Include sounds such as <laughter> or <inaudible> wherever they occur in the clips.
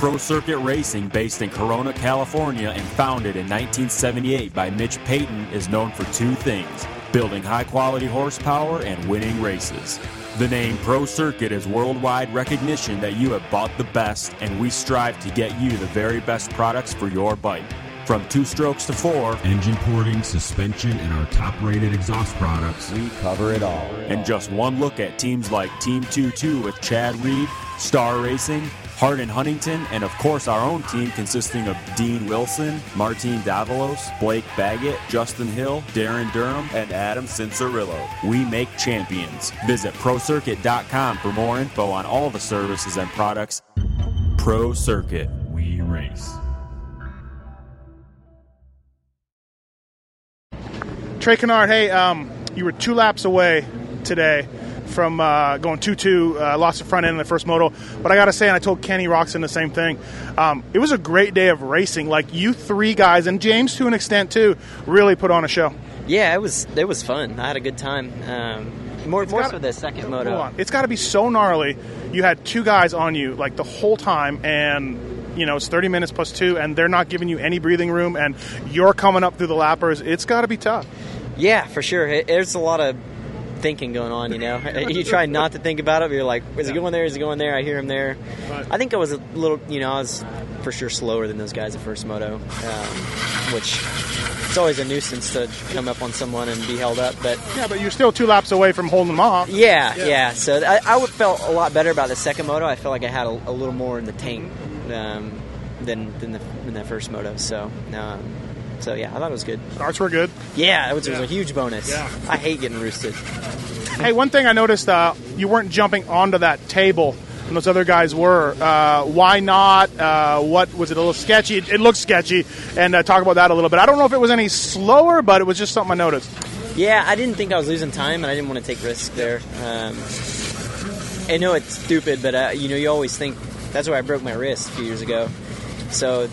Pro Circuit Racing, based in Corona, California, and founded in 1978 by Mitch Payton, is known for two things building high quality horsepower and winning races. The name Pro Circuit is worldwide recognition that you have bought the best, and we strive to get you the very best products for your bike. From two strokes to four, engine porting, suspension, and our top rated exhaust products, we cover it all. And just one look at teams like Team 2 2 with Chad Reed, Star Racing, Hart and Huntington, and of course our own team consisting of Dean Wilson, Martin Davalos, Blake Baggett, Justin Hill, Darryn Durham, and Adam Cianciarulo. We make champions. Visit ProCircuit.com for more info on all the services and products. Pro Circuit. We race. Trey Canard, hey, um, you were two laps away today from uh, going 2 2, uh, lost the front end in the first moto. But I got to say, and I told Kenny Roczen the same thing, um, it was a great day of racing. Like, you three guys, and James to an extent too, really put on a show. Yeah, it was it was fun. I had a good time. Um, more more gotta, so the second moto. It's got to be so gnarly. You had two guys on you like the whole time, and you know it's 30 minutes plus two, and they're not giving you any breathing room, and you're coming up through the lappers. It's got to be tough. Yeah, for sure. There's a lot of thinking going on. You know, <laughs> <laughs> you try not to think about it. But you're like, is he going there? Is he going there? I hear him there. I think I was a little, you know, I was for sure slower than those guys at first moto, um, which it's always a nuisance to come up on someone and be held up. But yeah, but you're still two laps away from holding them off. Yeah, yeah. yeah. So I, I felt a lot better about the second moto. I felt like I had a, a little more in the tank um, than than the in that first moto. So. Um, so yeah, I thought it was good. Arts were good. Yeah, it was, yeah. it was a huge bonus. Yeah. I hate getting roosted. <laughs> hey, one thing I noticed, uh, you weren't jumping onto that table and those other guys were. Uh, why not? Uh, what was it? A little sketchy. It, it looked sketchy, and uh, talk about that a little bit. I don't know if it was any slower, but it was just something I noticed. Yeah, I didn't think I was losing time, and I didn't want to take risks there. Um, I know it's stupid, but uh, you know, you always think that's why I broke my wrist a few years ago. So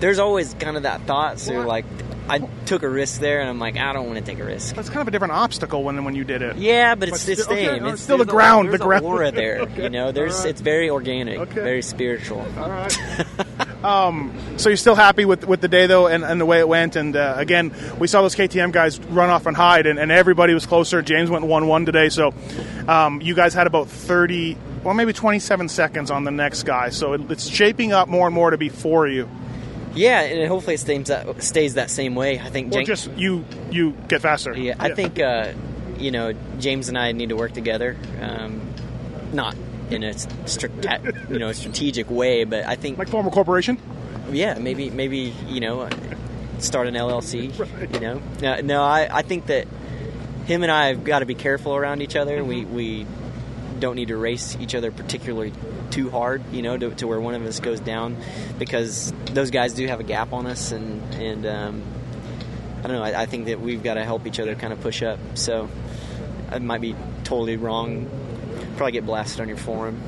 there's always kind of that thought. So like, I took a risk there, and I'm like, I don't want to take a risk. That's kind of a different obstacle when when you did it. Yeah, but it's the same. Okay, it's still the ground. The ground. aura there. <laughs> okay. You know, there's right. it's very organic, okay. very spiritual. All right. <laughs> um, so you're still happy with with the day though, and, and the way it went. And uh, again, we saw those KTM guys run off and hide, and, and everybody was closer. James went one one today, so um, you guys had about thirty. Well, maybe 27 seconds on the next guy, so it, it's shaping up more and more to be for you. Yeah, and hopefully it stays that, stays that same way. I think. Or just you you get faster. Yeah, I think uh, you know James and I need to work together. Um, not in a strict, you know, strategic way, but I think like form a corporation. Yeah, maybe maybe you know, start an LLC. Right. You know, no, no I, I think that him and I have got to be careful around each other. We we don't need to race each other particularly too hard, you know, to, to, where one of us goes down, because those guys do have a gap on us, and and um, I don't know. I, I think that we've got to help each other kind of push up. So I might be totally wrong. Probably get blasted on your forum.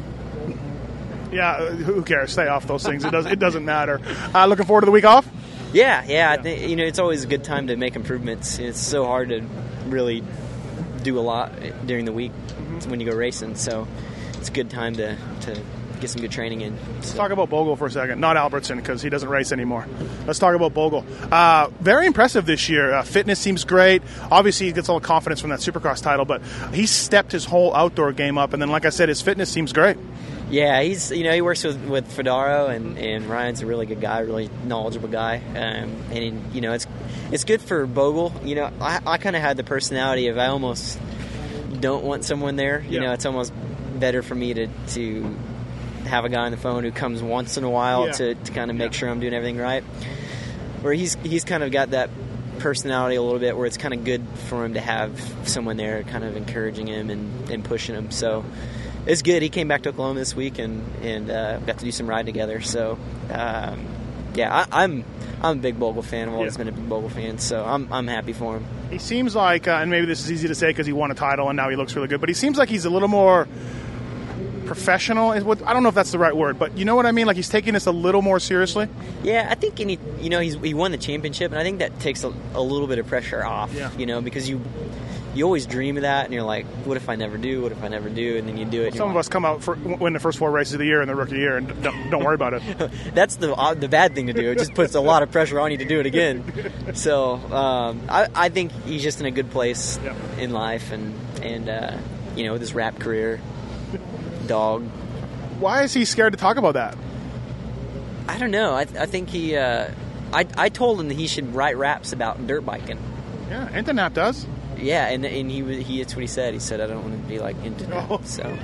Yeah, uh, who cares? Stay off those things. It does. It doesn't matter. Uh, looking forward to the week off. Yeah, yeah. yeah. I think you know it's always a good time to make improvements. It's so hard to really do a lot during the week mm-hmm. when you go racing. So it's a good time to, to get some good training in. So. Let's talk about Bogle for a second. Not Albertson because he doesn't race anymore. Let's talk about Bogle. Uh, very impressive this year. Uh, fitness seems great. Obviously, he gets all the confidence from that Supercross title, but he stepped his whole outdoor game up. And then, like I said, his fitness seems great. Yeah, he's you know he works with with Fedaro and, and Ryan's a really good guy, really knowledgeable guy, um, and you know it's it's good for Bogle. You know, I, I kind of had the personality of I almost don't want someone there. You yeah. know, it's almost better for me to to have a guy on the phone who comes once in a while yeah. to, to kind of make yeah. sure I'm doing everything right. Where he's he's kind of got that personality a little bit where it's kind of good for him to have someone there kind of encouraging him and, and pushing him. So it's good. He came back to Oklahoma this week and and uh, got to do some ride together. So um, yeah, I, am I'm, I'm a big Bogle fan. I've always yeah. been a big Bogle fan, so I'm I'm happy for him. He seems like, uh, and maybe this is easy to say because he won a title and now he looks really good, but he seems like he's a little more professional is what I don't know if that's the right word, but you know what I mean. Like he's taking this a little more seriously. Yeah, I think any you know he's he won the championship, and I think that takes a, a little bit of pressure off. Yeah. You know because you you always dream of that, and you're like, what if I never do? What if I never do? And then you do it. Some of us come out for win the first four races of the year in the rookie year, and don't, don't worry about it. <laughs> That's the uh, the bad thing to do. It just puts a lot of pressure on you to do it again. <laughs> So um, I, I think he's just in a good place in life, and and uh, you know, with his rap career, dog. Why is he scared to talk about that? I don't know. I, I think he. Uh, I, I told him that he should write raps about dirt biking. Yeah, Internet does. Yeah, and and he was- he that's what he said. He said I don't want to be like internet. Oh. So <laughs>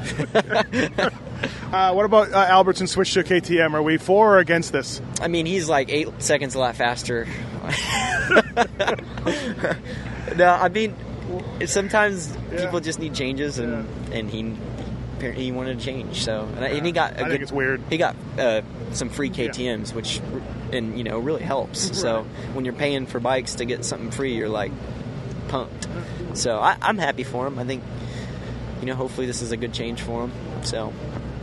Uh, what about uh, Albertson switch to KTM? Are we for or against this? I mean, he's like eight seconds a lot faster. <laughs> no, I mean, sometimes Yeah. people just need changes, and and he he wanted to change. So and, and he got a I good. think it's weird. He got uh, some free KTM's, which and you know really helps. So when you're paying for bikes to get something free, you're like pumped. So I, I'm happy for him. I think you know hopefully this is a good change for him. So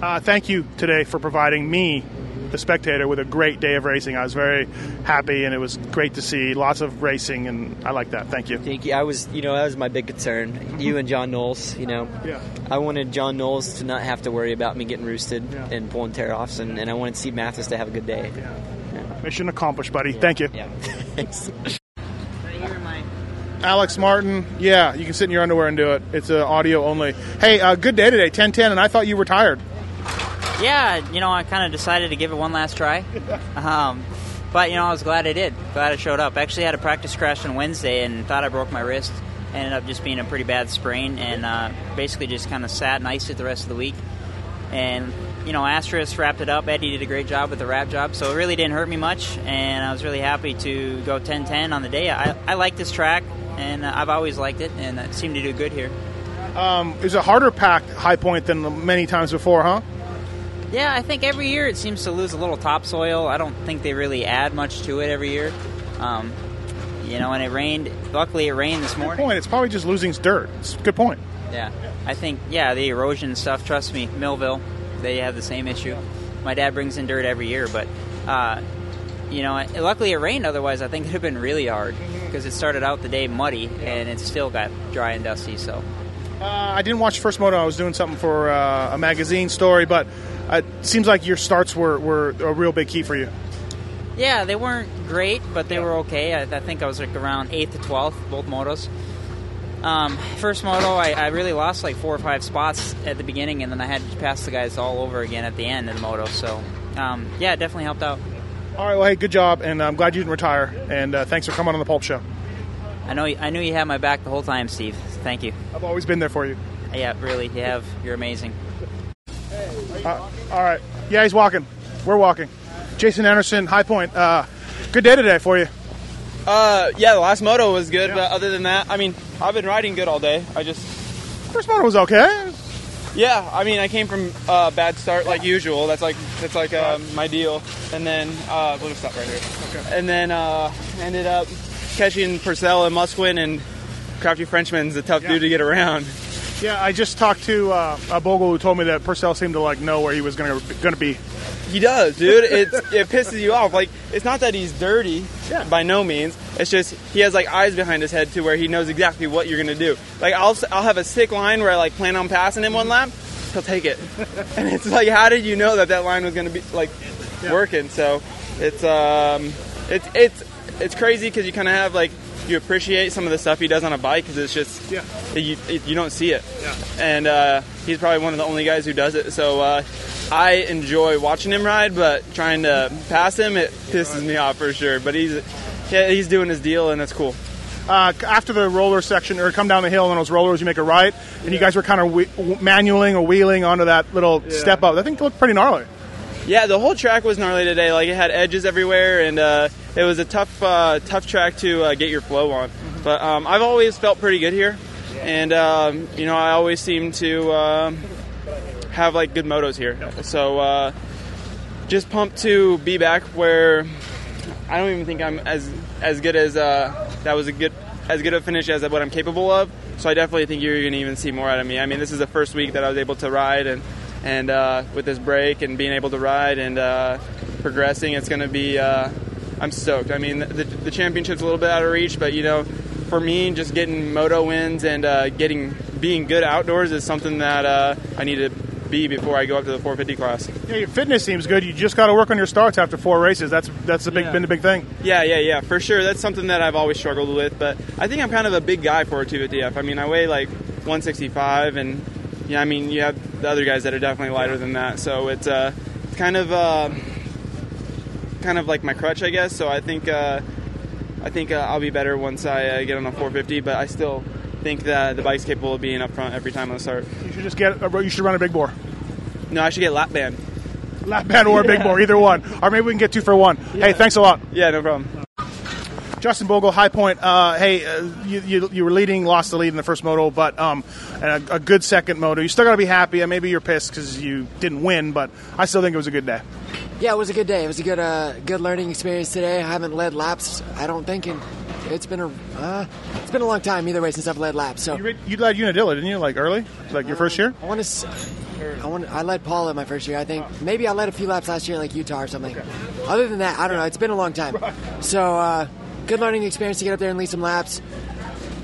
Uh, thank you today for providing me, the spectator, with a great day of racing. I was very happy, and it was great to see lots of racing, and I like that. Thank you. Thank you. I was, you know, that was my big concern. You and John Knowles, you know. Yeah. I wanted John Knowles to not have to worry about me getting roosted Yeah. and pulling tear offs, and, and I wanted Steve Matthes to have a good day. Mission accomplished, buddy. Thank you. Yeah. <laughs> Thanks. Alex Martin, yeah, you can sit in your underwear and do it. It's uh, audio only. Hey, uh, good day today, 10-10, and I thought you were tired. Yeah, you know, I kind of decided to give it one last try. <laughs> Um, but, you know, I was glad I did. Glad I showed up. Actually, had a practice crash on Wednesday and thought I broke my wrist. Ended up just being a pretty bad sprain and uh, basically just kind of sat and iced it the rest of the week. And, you know, Asterisk wrapped it up. Eddie did a great job with the wrap job, so it really didn't hurt me much. And I was really happy to go 10 10 on the day. I, I like this track, and I've always liked it, and it seemed to do good here. Um, it was a harder packed high point than many times before, huh? Yeah, I think every year it seems to lose a little topsoil. I don't think they really add much to it every year. Um, you know, and it rained. Luckily, it rained this morning. Good point. It's probably just losing dirt. It's good point. Yeah, I think yeah, the erosion stuff. Trust me, Millville, they have the same issue. My dad brings in dirt every year, but uh, you know, luckily it rained. Otherwise, I think it'd have been really hard because it started out the day muddy and it still got dry and dusty. So Uh, I didn't watch the First Moto. I was doing something for uh, a magazine story, but it seems like your starts were, were a real big key for you. Yeah, they weren't great, but they were okay. I, I think I was like around eighth to twelfth, both motos. Um, first moto, I, I really lost like four or five spots at the beginning, and then I had to pass the guys all over again at the end of the moto. So, um, yeah, it definitely helped out. All right, well, hey, good job, and I'm glad you didn't retire, and uh, thanks for coming on the Pulp Show. I know I knew you had my back the whole time, Steve. Thank you. I've always been there for you. Yeah, really, you have. You're amazing. Uh, all right. Yeah, he's walking. We're walking. Jason Anderson, High Point. Uh, good day today for you. Uh, yeah, the last moto was good, but other than that, I mean, I've been riding good all day. I just, First moto was okay. yeah, I mean, I came from a uh, bad start like usual. That's like that's like uh, my deal. And then uh, we'll just stop right here. Okay. And then uh, ended up catching Pourcel and Musquin and Crafty Frenchman's a tough Yeah. dude to get around. Yeah, I just talked to uh, a Bogle who told me that Pourcel seemed to like know where he was going to going to be. He does, dude. It it pisses you off. Like it's not that he's dirty, Yeah. by no means. It's just he has like eyes behind his head to where he knows exactly what you're gonna do. Like I'll I'll have a sick line where I like plan on passing him one lap, he'll take it, <laughs> and it's like how did you know that that line was gonna be like working? So it's um it's it's it's crazy because you kind of have like you appreciate some of the stuff he does on a bike because it's just Yeah. you, you don't see it Yeah. and uh, he's probably one of the only guys who does it. So uh, I enjoy watching him ride, but trying to pass him it pisses me off for sure. But he's yeah, he's doing his deal, and it's cool. Uh, after the roller section, or come down the hill on those rollers, you make a right, and you guys were kind of we- manualing or wheeling onto that little step up. I think it looked pretty gnarly. Yeah, the whole track was gnarly today. Like it had edges everywhere, and uh, it was a tough uh, tough track to uh, get your flow on. But um, I've always felt pretty good here, and um, you know I always seem to um, have like good motos here. So uh, just pumped to be back where I don't even think I'm as as good as uh, that was a good as good a finish as what I'm capable of. So I definitely think you're going to even see more out of me. I mean, this is the first week that I was able to ride and and uh, with this break and being able to ride and uh, progressing, it's going to be. I'm stoked. I mean, the, the championship's a little bit out of reach, but you know, for me, just getting moto wins and uh, getting being good outdoors is something that uh, I need to be before I go up to the 450 class. Yeah, your fitness seems good. You just got to work on your starts after four races. That's that's the big Yeah. been the big thing. Yeah, yeah, yeah, for sure. That's something that I've always struggled with. But I think I'm kind of a big guy for a 250F. I mean, I weigh like 165, and yeah, I mean, you have the other guys that are definitely lighter than that. So it's uh, kind of uh, kind of like my crutch, I guess. So I think uh, I think uh, I'll be better once I uh, get on a 450. But I still think that the bike's capable of being up front every time on the start. You should just get a, you should run a big bore, No, I should get lap band. lap band or a big <laughs> bore, either one, or maybe we can get two for one. Hey, thanks a lot. Yeah, no problem. Justin Bogle, High Point. Uh, hey, uh, you, you, you were leading, lost the lead in the first moto, but um, a, a good second moto. You still got to be happy, and maybe you're pissed because you didn't win, but I still think it was a good day. Yeah, it was a good day. It was a good, uh, good learning experience today. I haven't led laps, I don't think, in it's been a, uh, it's been a long time either way since I've led laps. So You, led Unadilla, didn't you? Like early, like your first year. I want to, I want, I led Paul in my first year. I think maybe I led a few laps last year, like Utah or something. Other than that, I don't know. It's been a long time. So uh, good learning experience to get up there and lead some laps.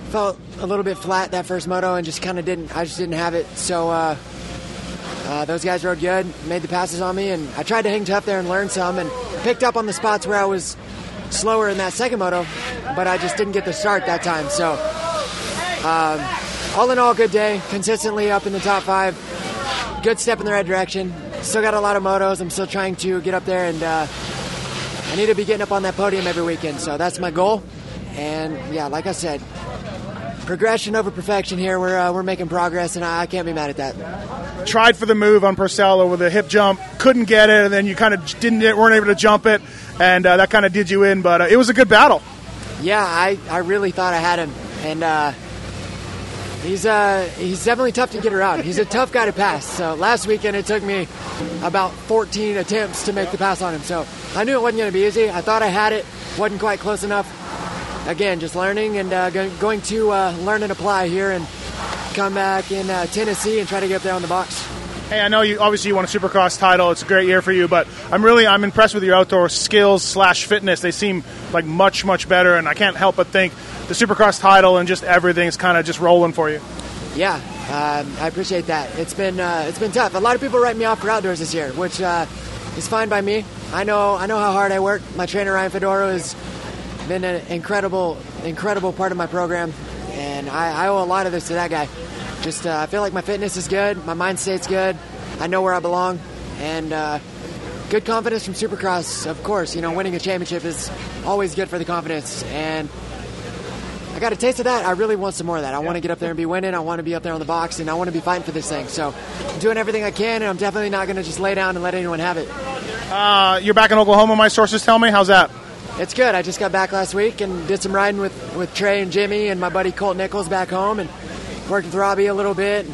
Felt a little bit flat that first moto and just kind of didn't. I just didn't have it. So. Uh, uh, those guys rode good, made the passes on me, and I tried to hang tough there and learn some, and picked up on the spots where I was slower in that second moto, but I just didn't get the start that time. So, um, all in all, good day. Consistently up in the top five. Good step in the right direction. Still got a lot of motos. I'm still trying to get up there, and uh, I need to be getting up on that podium every weekend. So that's my goal. And yeah, like I said, progression over perfection here. We're uh, we're making progress, and I, I can't be mad at that. Tried for the move on Pourcel with a hip jump, couldn't get it, and then you kind of didn't weren't able to jump it, and uh, that kind of did you in. But uh, it was a good battle. Yeah, I, I really thought I had him, and uh, he's uh, he's definitely tough to get around. He's a tough guy to pass. So last weekend it took me about 14 attempts to make the pass on him. So I knew it wasn't going to be easy. I thought I had it, wasn't quite close enough. Again, just learning and uh, going to uh, learn and apply here, and come back in uh, Tennessee and try to get up there on the box. Hey, I know you obviously you won a Supercross title. It's a great year for you, but I'm really I'm impressed with your outdoor skills slash fitness. They seem like much much better, and I can't help but think the Supercross title and just everything's kind of just rolling for you. Yeah, um, I appreciate that. It's been uh, it's been tough. A lot of people write me off for outdoors this year, which uh, is fine by me. I know I know how hard I work. My trainer Ryan Fedoro has been an incredible incredible part of my program, and I, I owe a lot of this to that guy. Just uh, I feel like my fitness is good, my mind state's good. I know where I belong, and uh, good confidence from Supercross. Of course, you know winning a championship is always good for the confidence, and I got a taste of that. I really want some more of that. I want to get up there and be winning. I want to be up there on the box, and I want to be fighting for this thing. So, I'm doing everything I can, and I'm definitely not going to just lay down and let anyone have it. Uh, you're back in Oklahoma. My sources tell me. How's that? It's good. I just got back last week and did some riding with, with Trey and Jimmy and my buddy Colt Nichols back home, and worked with Robbie a little bit.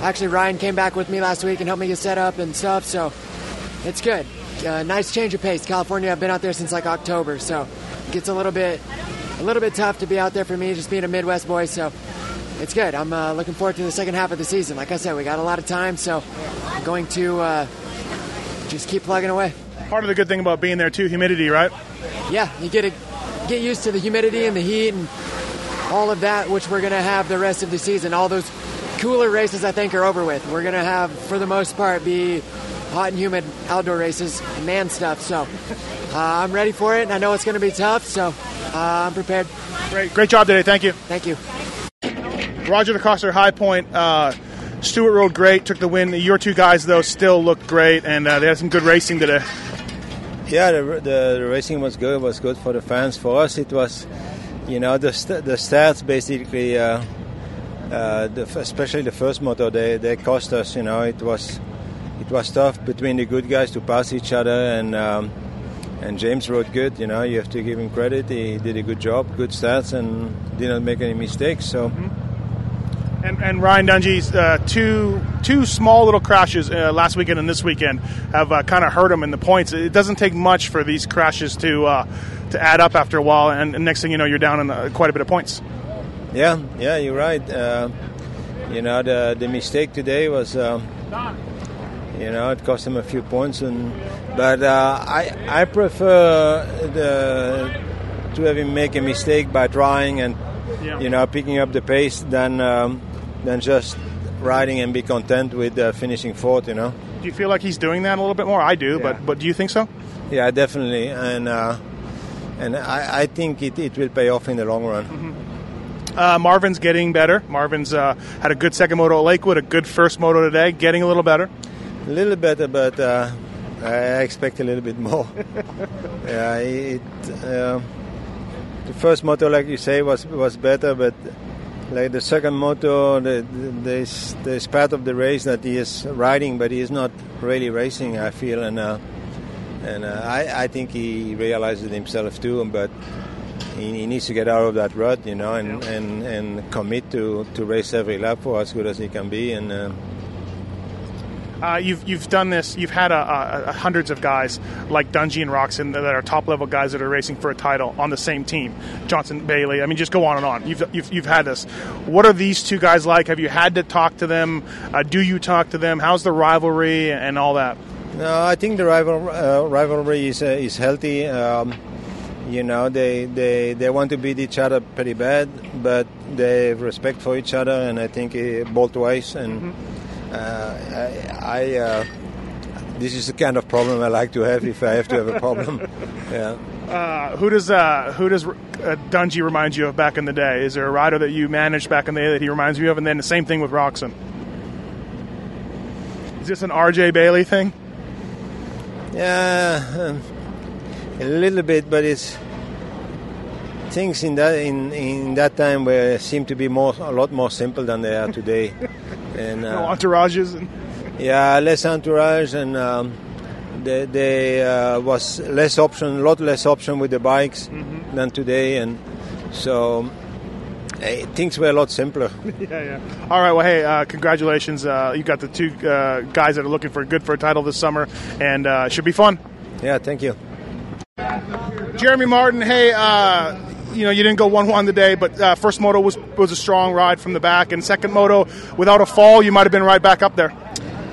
Actually, Ryan came back with me last week and helped me get set up and stuff. So, it's good. Uh, nice change of pace. California. I've been out there since like October, so it gets a little bit a little bit tough to be out there for me, just being a Midwest boy. So it's good. I'm uh, looking forward to the second half of the season. Like I said, we got a lot of time, so I'm going to uh, just keep plugging away. Part of the good thing about being there too, humidity, right? Yeah, you get to get used to the humidity and the heat and all of that, which we're going to have the rest of the season. All those cooler races, I think, are over with. We're going to have, for the most part, be hot and humid outdoor races, man stuff. So uh, I'm ready for it, and I know it's going to be tough. So uh, I'm prepared. Great, great job today. Thank you. Thank you. Roger De Coster, High Point. Uh, Stewart rode great, took the win. Your two guys though still looked great, and uh, they had some good racing today. Yeah, the, the, the racing was good. It was good for the fans. For us, it was, you know, the st- the stats basically, uh, uh, the, f- especially the first moto, they they cost us. You know, it was it was tough between the good guys to pass each other, and um, and James rode good. You know, you have to give him credit. He did a good job, good stats, and didn't make any mistakes. So. And, and Ryan Dungey's uh, two two small little crashes uh, last weekend and this weekend have uh, kind of hurt him in the points. It doesn't take much for these crashes to uh, to add up after a while, and, and next thing you know, you're down in uh, quite a bit of points. Yeah, yeah, you're right. Uh, you know, the the mistake today was, um, you know, it cost him a few points, and but uh, I I prefer the to have him make a mistake by trying and Yeah. you know, picking up the pace than um, than just riding and be content with uh, finishing fourth. You know. Do you feel like he's doing that a little bit more? I do, Yeah. but but do you think so? Yeah, definitely, and uh, and I, I think it, it will pay off in the long run. Uh, Marvin's getting better. Marvin's uh, had a good second moto at Lakewood, a good first moto today, getting a little better. A little better, but uh, I expect a little bit more. <laughs> yeah, it, uh, the first moto, like you say, was was better, but like the second moto, the, the, there's there's part of the race that he is riding, but he is not really racing. I feel, and uh, and uh, I I think he realizes it himself too, but. He, he needs to get out of that rut, you know, and, and, and commit to, to race every lap for as good as he can be. And uh, Uh, you've you've done this. You've had a, a, a hundreds of guys like Dungey and Roczen that are top level guys that are racing for a title on the same team. Johnson Bailey. I mean, just go on and on. You've you've, you've had this. What are these two guys like? Have you had to talk to them? Uh, do you talk to them? How's the rivalry and all that? No, I think the rival, uh, rivalry is uh, is healthy. Um, you know, they, they they want to beat each other pretty bad, but they have respect for each other, and I think uh, both ways. And uh, I, I uh, this is the kind of problem I like to have if I have to have a problem. <laughs> yeah. Uh, who does uh, who does uh, Dungey remind you of back in the day? Is there a rider that you managed back in the day that he reminds you of? And then the same thing with Roczen. Is this an RJ Bailey thing? Yeah, um, a little bit, but it's things in that in, in that time were seem to be more a lot more simple than they are today. <laughs> and No uh, entourages and yeah, less entourage and um, there, there uh, was less option, a lot less option with the bikes than today, and so eh, things were a lot simpler. <laughs> yeah, yeah. All right. Well, hey, uh, congratulations. Uh, you got the two uh, guys that are looking for good for a title this summer, and uh, it should be fun. yeah, thank you. Jeremy Martin. Hey, uh, you know you didn't go one one today, but uh, first moto was was a strong ride from the back, and second moto without a fall, you might have been right back up there.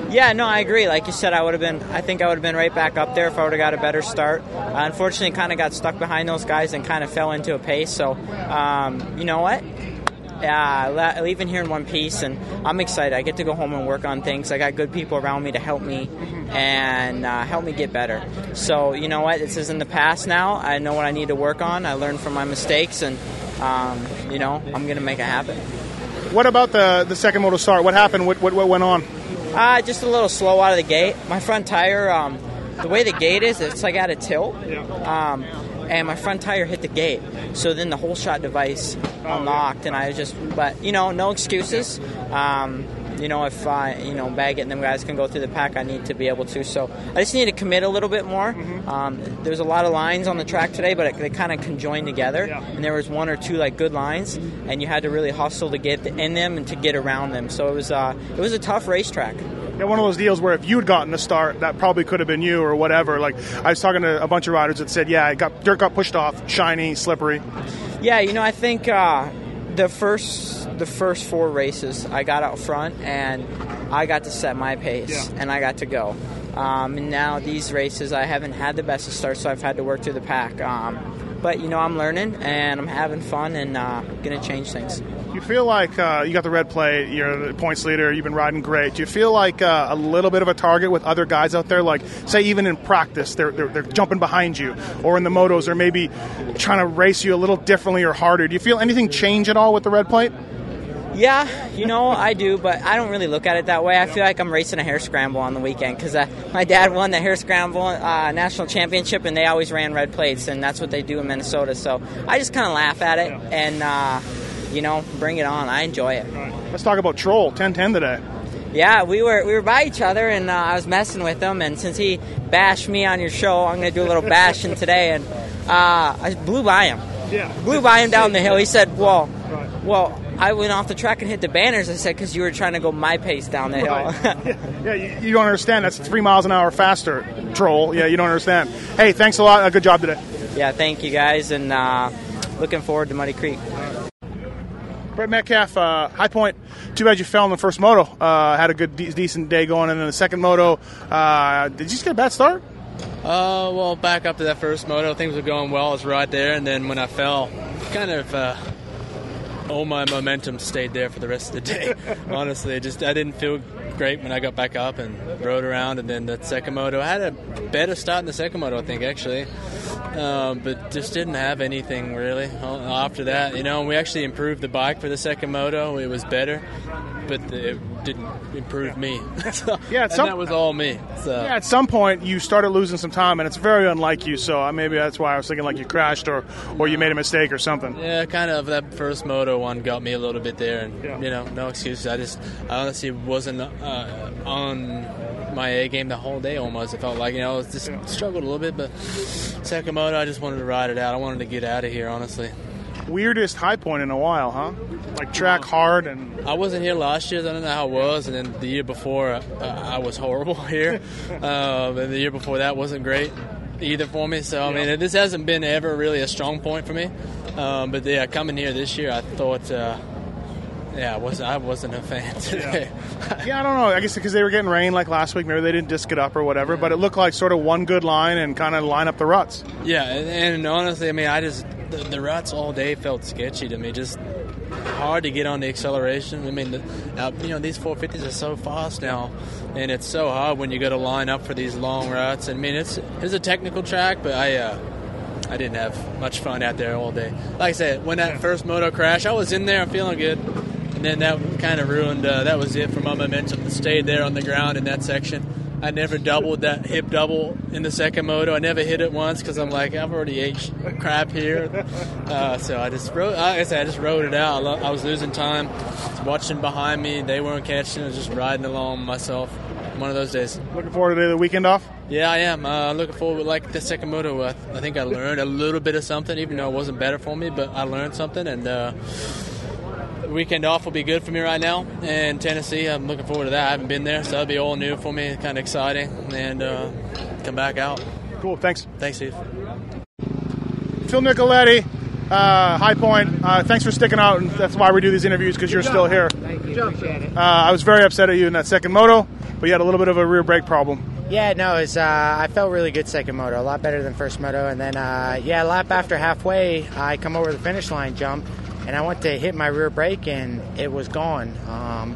Yeah, no, I agree. Like you said, I would have been. I think I would have been right back up there if I would have got a better start. Uh, unfortunately, kind of got stuck behind those guys and kind of fell into a pace. So, um, you know what? Yeah, leaving here in one piece, and I'm excited. I get to go home and work on things. I got good people around me to help me and uh, help me get better. So, you know what? This is in the past now. I know what I need to work on. I learned from my mistakes, and um, you know, I'm gonna make it happen. What about the the second moto start? What happened? What what, what went on? Uh, just a little slow out of the gate. My front tire, um, the way the gate is, it's like at a tilt. Um, and my front tire hit the gate. So then the whole shot device unlocked, and I just, but you know, no excuses. Um, you know, if I, you know, Baggett and them guys can go through the pack, I need to be able to. So I just need to commit a little bit more. Um, there's a lot of lines on the track today, but it, they kind of conjoined together. And there was one or two like good lines, and you had to really hustle to get in them and to get around them. So it was, uh, it was a tough racetrack. Yeah, one of those deals where if you'd gotten the start, that probably could have been you or whatever. Like I was talking to a bunch of riders that said, "Yeah, I got dirt got pushed off, shiny, slippery." Yeah, you know, I think uh, the first the first four races, I got out front and I got to set my pace Yeah. and I got to go. Um, and now these races, I haven't had the best of starts, so I've had to work through the pack. Um, but you know, I'm learning and I'm having fun and uh, gonna change things. You feel like uh, you got the red plate, you're the points leader, you've been riding great. Do you feel like uh, a little bit of a target with other guys out there? Like, say, even in practice, they're, they're, they're jumping behind you, or in the motos, they're maybe trying to race you a little differently or harder. Do you feel anything change at all with the red plate? Yeah, you know, I do, but I don't really look at it that way. I feel like I'm racing a hair scramble on the weekend because uh, my dad won the hair scramble uh, national championship, and they always ran red plates, and that's what they do in Minnesota. So I just kind of laugh at it and, uh, you know, bring it on. I enjoy it. Let's talk about Troll 10-10 today. Yeah, we were we were by each other, and uh, I was messing with him. And since he bashed me on your show, I'm going to do a little bashing today. And uh, I blew by him. Yeah. Blew by him down the hill. He said, "Well, well." I went off the track and hit the banners. I said, "Because you were trying to go my pace down the hill." <laughs> Yeah, you, you don't understand. That's three miles an hour faster, Troll. Yeah, you don't understand. Hey, thanks a lot. Uh, good job today. yeah, thank you guys, and uh, looking forward to Muddy Creek. Brett Metcalf, uh, High Point. Too bad you fell in the first moto. Uh, had a good, de- decent day going, and then the second moto. Uh, did you just get a bad start? Uh, well, back up to that first moto, things were going well. I was right there, and then when I fell, kind of uh, all my momentum stayed there for the rest of the day. <laughs> Honestly, just I didn't feel great when I got back up and rode around, and then the second moto. I had a better start in the second moto, I think, actually, um, but just didn't have anything really after that. You know, we actually improved the bike for the second moto. It was better, but it didn't improve me. <laughs> so, Yeah, some- that was all me. So. Yeah, at some point you started losing some time, and it's very unlike you. So uh, maybe that's why I was thinking like you crashed or or you made a mistake or something. Yeah, kind of. That first moto one got me a little bit there, and Yeah. you know, no excuses. I just, I honestly wasn't uh, on my A game the whole day. Almost, it felt like you know, I just struggled a little bit. But second moto, I just wanted to ride it out. I wanted to get out of here, honestly. Weirdest high point in a while, huh? Like track hard and I wasn't here last year. So I don't know how it was, and then the year before, uh, I was horrible <laughs> here, um, and the year before that wasn't great either for me. So I mean, this hasn't been ever really a strong point for me. Um, but yeah, coming here this year, I thought, uh, yeah, I wasn't I wasn't a fan today. <laughs> yeah, I don't know. I guess because they were getting rain like last week, maybe they didn't disc it up or whatever. But it looked like sort of one good line and kind of line up the ruts. Yeah, and, and honestly, I mean, I just the, the ruts all day felt sketchy to me. Just hard to get on the acceleration. I mean, the, uh, you know, these 450s are so fast now, and it's so hard when you got to line up for these long ruts. I mean, it's it's a technical track, but I. Uh, I didn't have much fun out there all day. Like I said, when that first moto crash, I was in there, feeling good, and then that kind of ruined. Uh, that was it for my momentum. Stayed there on the ground in that section. I never doubled that hip double in the second moto. I never hit it once because I'm like I've already ate crap here. Uh, so I just rode. Like I said, I just rode it out. I, lo- I was losing time, was watching behind me. They weren't catching. I was just riding along myself. One of those days. Looking forward to the weekend off. Yeah, I am. Uh, looking forward. Like the second moto, uh, I think I learned a little bit of something, even though it wasn't better for me. But I learned something, and uh, weekend off will be good for me right now. And Tennessee, I'm looking forward to that. I haven't been there, so that'll be all new for me. Kind of exciting, and uh, come back out. Cool. Thanks. Thanks, Steve. Phil Nicoletti, uh, High Point. Uh, thanks for sticking out, and that's why we do these interviews because you're still here. Thank you. Appreciate it. Uh, I was very upset at you in that second moto, but you had a little bit of a rear brake problem. Yeah, no, it was, uh, I felt really good second moto, a lot better than first moto. And then, uh, yeah, lap after halfway, I come over the finish line jump, and I went to hit my rear brake, and it was gone. Um,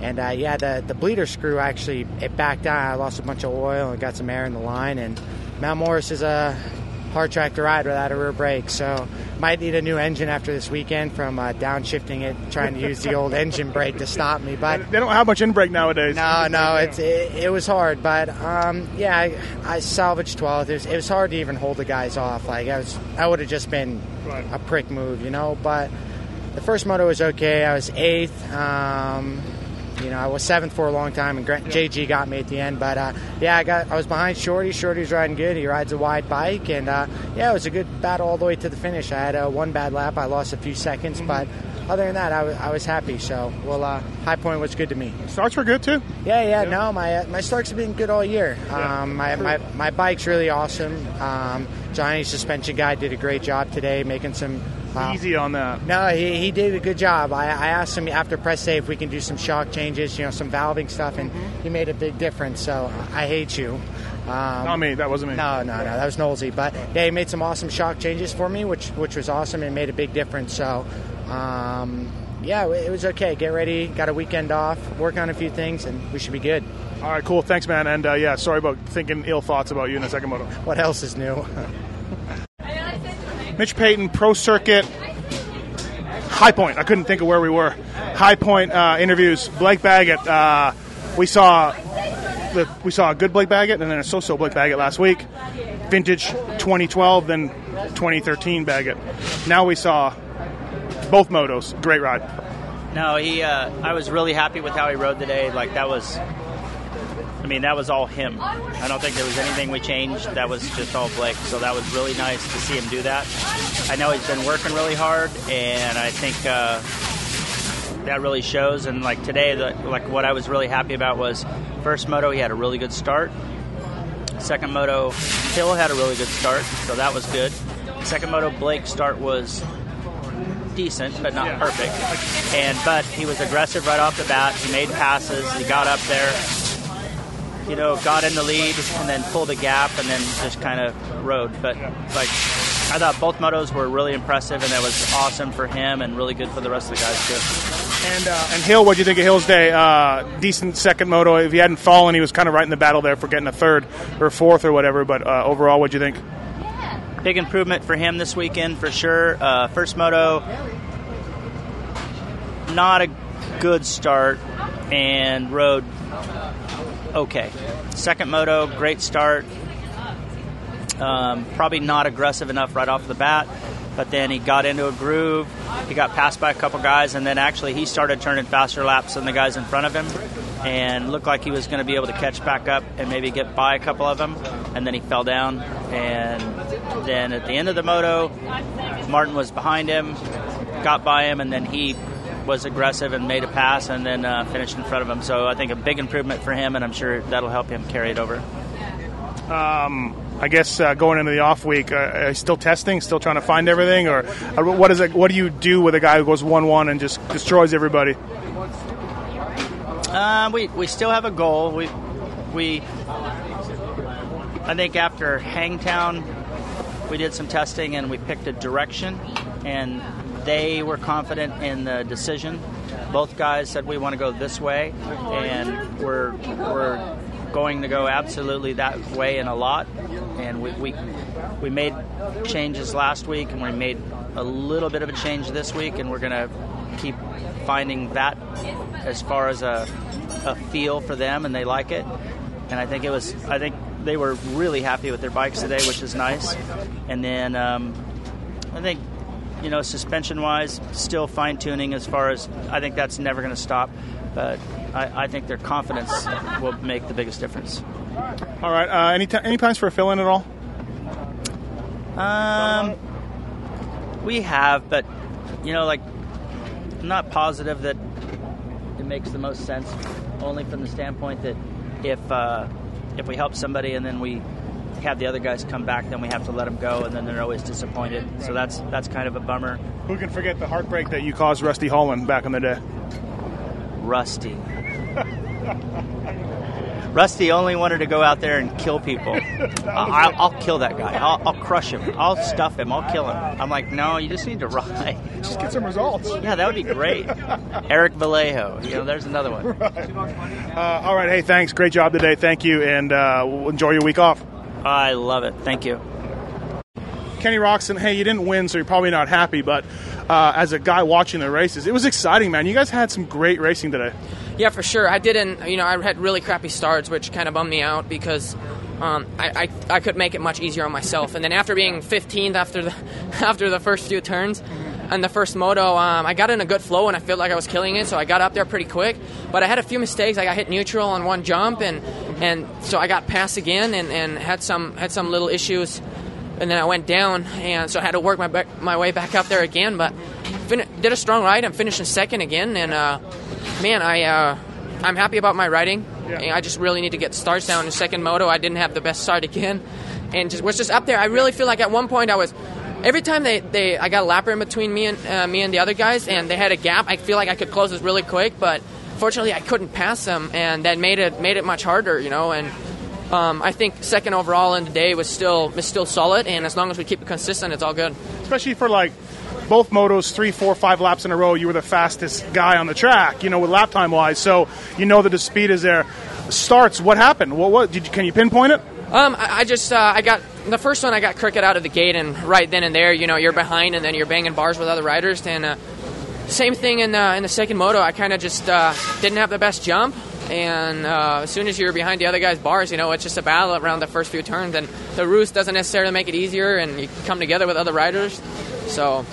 and uh, yeah, the the bleeder screw actually it backed out. I lost a bunch of oil and got some air in the line. And Mount Morris is a hard track to ride without a rear brake, so might need a new engine after this weekend from uh, downshifting it, trying to use the old engine brake to stop me. But They don't have much in brake nowadays. no, no, it's, it, it was hard, but um, yeah, I, I salvaged 12th. It was, it was hard to even hold the guys off. Like I was, I would have just been Right. a prick move, you know. But the first moto was okay. I was eighth. Um, you know, I was seventh for a long time, and Grant, JG got me at the end. But uh, yeah, I got, I was behind Shorty. Shorty's riding good. He rides a wide bike, and uh, yeah, it was a good battle all the way to the finish. I had uh, one bad lap. I lost a few seconds, but other than that, I was, happy. So, well, uh, High Point was good to me. Starts were good too. Yeah, yeah, no, my uh, my starts have been good all year. Um, my, my my bike's really awesome. Um, Johnny suspension guy did a great job today, making some. Uh, Easy on that. no, he, he did a good job. I, I asked him after press day if we can do some shock changes, you know, some valving stuff, and he made a big difference. So I hate you. Um, Not me. That wasn't me. no, no, no, that was Nolsey. But yeah, he made some awesome shock changes for me, which which was awesome and made a big difference. So, um, yeah, it was okay. Get ready. Got a weekend off. Work on a few things, and we should be good. All right, cool. Thanks, man. And uh, yeah, sorry about thinking ill thoughts about you in the second moto. <laughs> What else is new? <laughs> Mitch Payton, Pro Circuit, High Point. I couldn't think of where we were. High Point uh, interviews. Blake Baggett. Uh, we saw the, we saw a good Blake Baggett and then a so-so Blake Baggett last week. Vintage 2012, then 2013 Baggett. Now we saw both motos. Great ride. No, he. Uh, I was really happy with how he rode today. Like that was. I mean, that was all him. I don't think there was anything we changed. That was just all Blake. So that was really nice to see him do that. I know he's been working really hard, and I think uh, that really shows. And like today, the, like what I was really happy about was first moto he had a really good start. Second moto, Hill had a really good start, so that was good. Second moto, Blake's start was decent, but not perfect. And but he was aggressive right off the bat. He made passes. He got up there. You know, got in the lead and then pulled a gap and then just kind of rode. But like, I thought both motos were really impressive, and that was awesome for him, and really good for the rest of the guys too. And uh, and Hill, what do you think of Hill's day? Uh, decent second moto. If he hadn't fallen, he was kind of right in the battle there for getting a third or fourth or whatever. But uh, overall, what do you think? Big improvement for him this weekend for sure. Uh, first moto, not a good start, and rode okay. Second moto, great start. Um, probably not aggressive enough right off the bat, but then he got into a groove. He got passed by a couple guys, and then actually he started turning faster laps than the guys in front of him, and looked like he was going to be able to catch back up and maybe get by a couple of them. And then he fell down, and then at the end of the moto, Martin was behind him, got by him, and then he was aggressive and made a pass and then uh, finished in front of him. So I think a big improvement for him, and I'm sure that'll help him carry it over. Um, I guess uh, going into the off week, uh, still testing, still trying to find everything, or uh, what is it? What do you do with a guy who goes one-one and just destroys everybody? Um, we we still have a goal. We we I think after Hangtown, we did some testing and we picked a direction, and they were confident in the decision. Both guys said we want to go this way, and we're we're going to go absolutely that way in a lot. And we we, we made changes last week, and we made a little bit of a change this week, and we're going to keep finding that as far as a, a feel for them, and they like it. And I think it was I think they were really happy with their bikes today, which is nice. And then um, I think you know, suspension wise, still fine tuning as far as I think that's never going to stop. But I, I, think their confidence will make the biggest difference. All right. Uh, any, t- any plans for a fill in at all? Um, we have, but, you know, like, I'm not positive that it makes the most sense, only from the standpoint that if, uh, if we help somebody and then we have the other guys come back, then we have to let them go, and then they're always disappointed. Right. So that's that's kind of a bummer. Who can forget the heartbreak that you caused Rusty Holland back in the day? Rusty. Rusty only wanted to go out there and kill people. <laughs> I'll, I'll, kill that guy. I'll, I'll, crush him. I'll stuff him. I'll kill him. I'm like, no, you just need to <laughs> ride. Just get some results. Yeah, that would be great. <laughs> Eric Vallejo. You know, there's another one. Right. Uh, all right. Hey, thanks. Great job today. Thank you, and uh, enjoy your week off. I love it. Thank you. Kenny Roczen, hey, you didn't win, so you're probably not happy, but uh, as a guy watching the races, it was exciting, man. You guys had some great racing today. Yeah, for sure. I didn't, you know, I had really crappy starts, which kind of bummed me out because um, I, I, I could make it much easier on myself. And then after being 15th after the <laughs> after the first few turns, and the first moto, um, I got in a good flow and I felt like I was killing it, so I got up there pretty quick. But I had a few mistakes. I got hit neutral on one jump, and and so I got passed again, and, and had some had some little issues, and then I went down, and so I had to work my back, my way back up there again. But fin- did a strong ride. I'm finishing second again, and uh, man, I uh, I'm happy about my riding. Yeah. I just really need to get starts down in second moto. I didn't have the best start again, and just was just up there. I really feel like at one point I was every time they, they I got a lapper in between me and uh, me and the other guys, and they had a gap. I feel like I could close this really quick, but fortunately I couldn't pass them, and that made it made it much harder, you know. And um, I think second overall in the day was still was still solid, and as long as we keep it consistent, it's all good. Especially for like both motos, three, four, five laps in a row, you were the fastest guy on the track, you know, with lap time wise. So you know that the speed is there. Starts. What happened? What? What? Did you, can you pinpoint it? Um, I, I just uh, I got the first one. I got cricket out of the gate, and right then and there, you know, you're behind, and then you're banging bars with other riders. And uh, same thing in uh, in the second moto. I kind of just uh, didn't have the best jump, and uh, as soon as you're behind the other guy's bars, you know, it's just a battle around the first few turns. And the roost doesn't necessarily make it easier, and you come together with other riders. So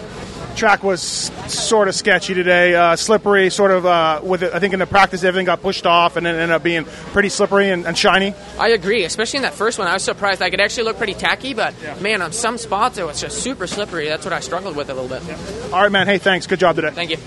track was sort of sketchy today, uh, slippery. Sort of uh, with it, I think in the practice everything got pushed off and it ended up being pretty slippery and, and, shiny. I agree, especially in that first one. I was surprised. I could actually look pretty tacky, but yeah. man, on some spots it was just super slippery. That's what I struggled with a little bit. Yeah. All right, man. Hey, thanks. Good job today. Thank you.